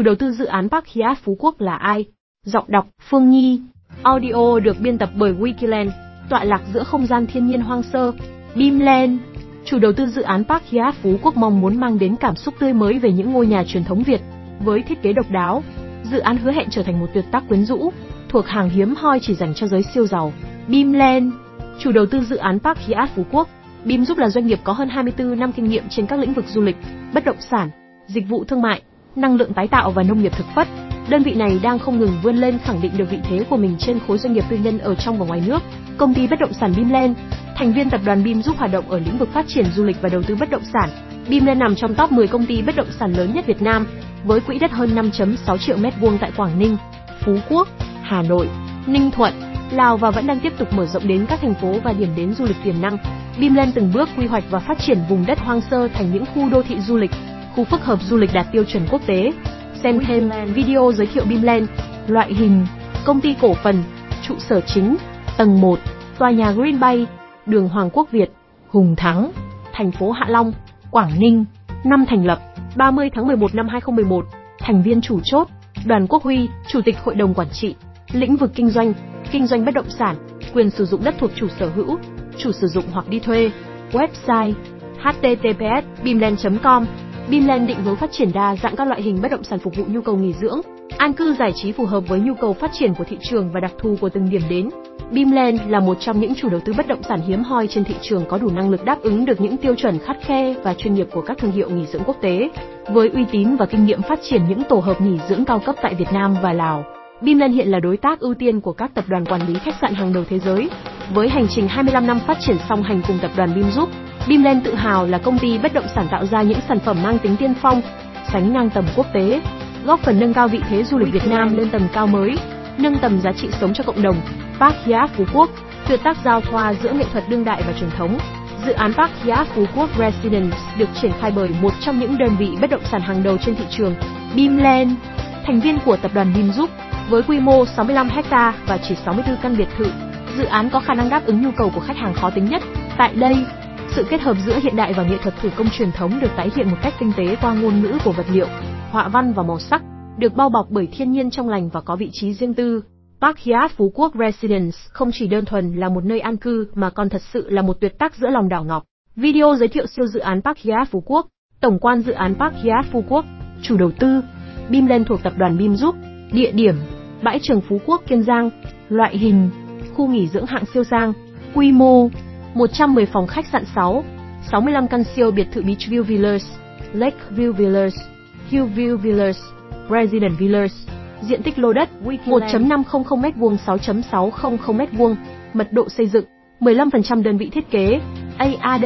Chủ đầu tư dự án Park Hyatt Phú Quốc là ai? Giọng đọc Phương Nhi. Audio được biên tập bởi Wikiland, tọa lạc giữa không gian thiên nhiên hoang sơ. Bimland. Chủ đầu tư dự án Park Hyatt Phú Quốc mong muốn mang đến cảm xúc tươi mới về những ngôi nhà truyền thống Việt với thiết kế độc đáo. Dự án hứa hẹn trở thành một tuyệt tác quyến rũ, thuộc hàng hiếm hoi chỉ dành cho giới siêu giàu. Bimland, Chủ đầu tư dự án Park Hyatt Phú Quốc BIM giúp là doanh nghiệp có hơn 24 năm kinh nghiệm trên các lĩnh vực du lịch, bất động sản, dịch vụ thương mại, năng lượng tái tạo và nông nghiệp thực vật. Đơn vị này đang không ngừng vươn lên khẳng định được vị thế của mình trên khối doanh nghiệp tư nhân ở trong và ngoài nước. Công ty bất động sản Bimland, thành viên tập đoàn Bim giúp hoạt động ở lĩnh vực phát triển du lịch và đầu tư bất động sản. Bimland nằm trong top 10 công ty bất động sản lớn nhất Việt Nam, với quỹ đất hơn 5.6 triệu mét vuông tại Quảng Ninh, Phú Quốc, Hà Nội, Ninh Thuận, Lào và vẫn đang tiếp tục mở rộng đến các thành phố và điểm đến du lịch tiềm năng. Bimland từng bước quy hoạch và phát triển vùng đất hoang sơ thành những khu đô thị du lịch, khu phức hợp du lịch đạt tiêu chuẩn quốc tế. Xem thêm video giới thiệu Bimland, loại hình, công ty cổ phần, trụ sở chính, tầng 1, tòa nhà Green Bay, đường Hoàng Quốc Việt, Hùng Thắng, thành phố Hạ Long, Quảng Ninh, năm thành lập, 30 tháng 11 năm 2011, thành viên chủ chốt, Đoàn Quốc Huy, Chủ tịch Hội đồng Quản trị, lĩnh vực kinh doanh, kinh doanh bất động sản, quyền sử dụng đất thuộc chủ sở hữu, chủ sử dụng hoặc đi thuê. Website https bimland.com Binland định hướng phát triển đa dạng các loại hình bất động sản phục vụ nhu cầu nghỉ dưỡng, an cư giải trí phù hợp với nhu cầu phát triển của thị trường và đặc thù của từng điểm đến. Bimland là một trong những chủ đầu tư bất động sản hiếm hoi trên thị trường có đủ năng lực đáp ứng được những tiêu chuẩn khắt khe và chuyên nghiệp của các thương hiệu nghỉ dưỡng quốc tế, với uy tín và kinh nghiệm phát triển những tổ hợp nghỉ dưỡng cao cấp tại Việt Nam và Lào. Bimland hiện là đối tác ưu tiên của các tập đoàn quản lý khách sạn hàng đầu thế giới. Với hành trình 25 năm phát triển song hành cùng tập đoàn Bim Bimlen tự hào là công ty bất động sản tạo ra những sản phẩm mang tính tiên phong, sánh ngang tầm quốc tế, góp phần nâng cao vị thế du lịch Việt Nam lên tầm cao mới, nâng tầm giá trị sống cho cộng đồng. Park Hyatt Phú Quốc, tuyệt tác giao thoa giữa nghệ thuật đương đại và truyền thống. Dự án Park Hyatt Phú Quốc Residence được triển khai bởi một trong những đơn vị bất động sản hàng đầu trên thị trường, Bimlen, thành viên của tập đoàn Bim với quy mô 65 ha và chỉ 64 căn biệt thự, dự án có khả năng đáp ứng nhu cầu của khách hàng khó tính nhất. Tại đây, sự kết hợp giữa hiện đại và nghệ thuật thủ công truyền thống được tái hiện một cách tinh tế qua ngôn ngữ của vật liệu, họa văn và màu sắc, được bao bọc bởi thiên nhiên trong lành và có vị trí riêng tư. Park Hyatt Phú Quốc Residence không chỉ đơn thuần là một nơi an cư mà còn thật sự là một tuyệt tác giữa lòng đảo ngọc. Video giới thiệu siêu dự án Park Hyatt Phú Quốc, tổng quan dự án Park Hyatt Phú Quốc, chủ đầu tư, Bim Lên thuộc tập đoàn Bim giúp, địa điểm, bãi trường Phú Quốc Kiên Giang, loại hình, khu nghỉ dưỡng hạng siêu sang, quy mô, 110 phòng khách sạn 6, 65 căn siêu biệt thự Beachview Villas, Lakeview Villas, Hillview Villas, Resident Villas, diện tích lô đất 1.500 m2 6.600 m2, mật độ xây dựng 15% đơn vị thiết kế, AAD,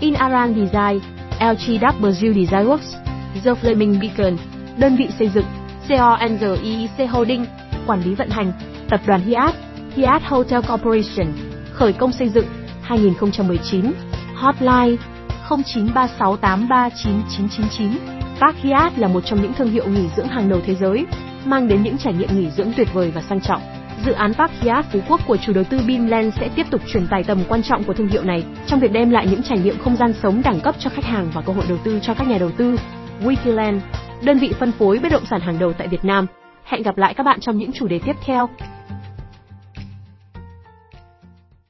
Inaran Design, LGW Design Works, The Flaming Beacon, đơn vị xây dựng, CONGIEC Holding, quản lý vận hành, tập đoàn Hyatt, Hyatt Hotel Corporation, khởi công xây dựng, 2019, hotline 0936839999. Park Hyatt là một trong những thương hiệu nghỉ dưỡng hàng đầu thế giới, mang đến những trải nghiệm nghỉ dưỡng tuyệt vời và sang trọng. Dự án Park Hyatt Phú Quốc của chủ đầu tư Bimland sẽ tiếp tục truyền tải tầm quan trọng của thương hiệu này trong việc đem lại những trải nghiệm không gian sống đẳng cấp cho khách hàng và cơ hội đầu tư cho các nhà đầu tư. Wikiland, đơn vị phân phối bất động sản hàng đầu tại Việt Nam. Hẹn gặp lại các bạn trong những chủ đề tiếp theo.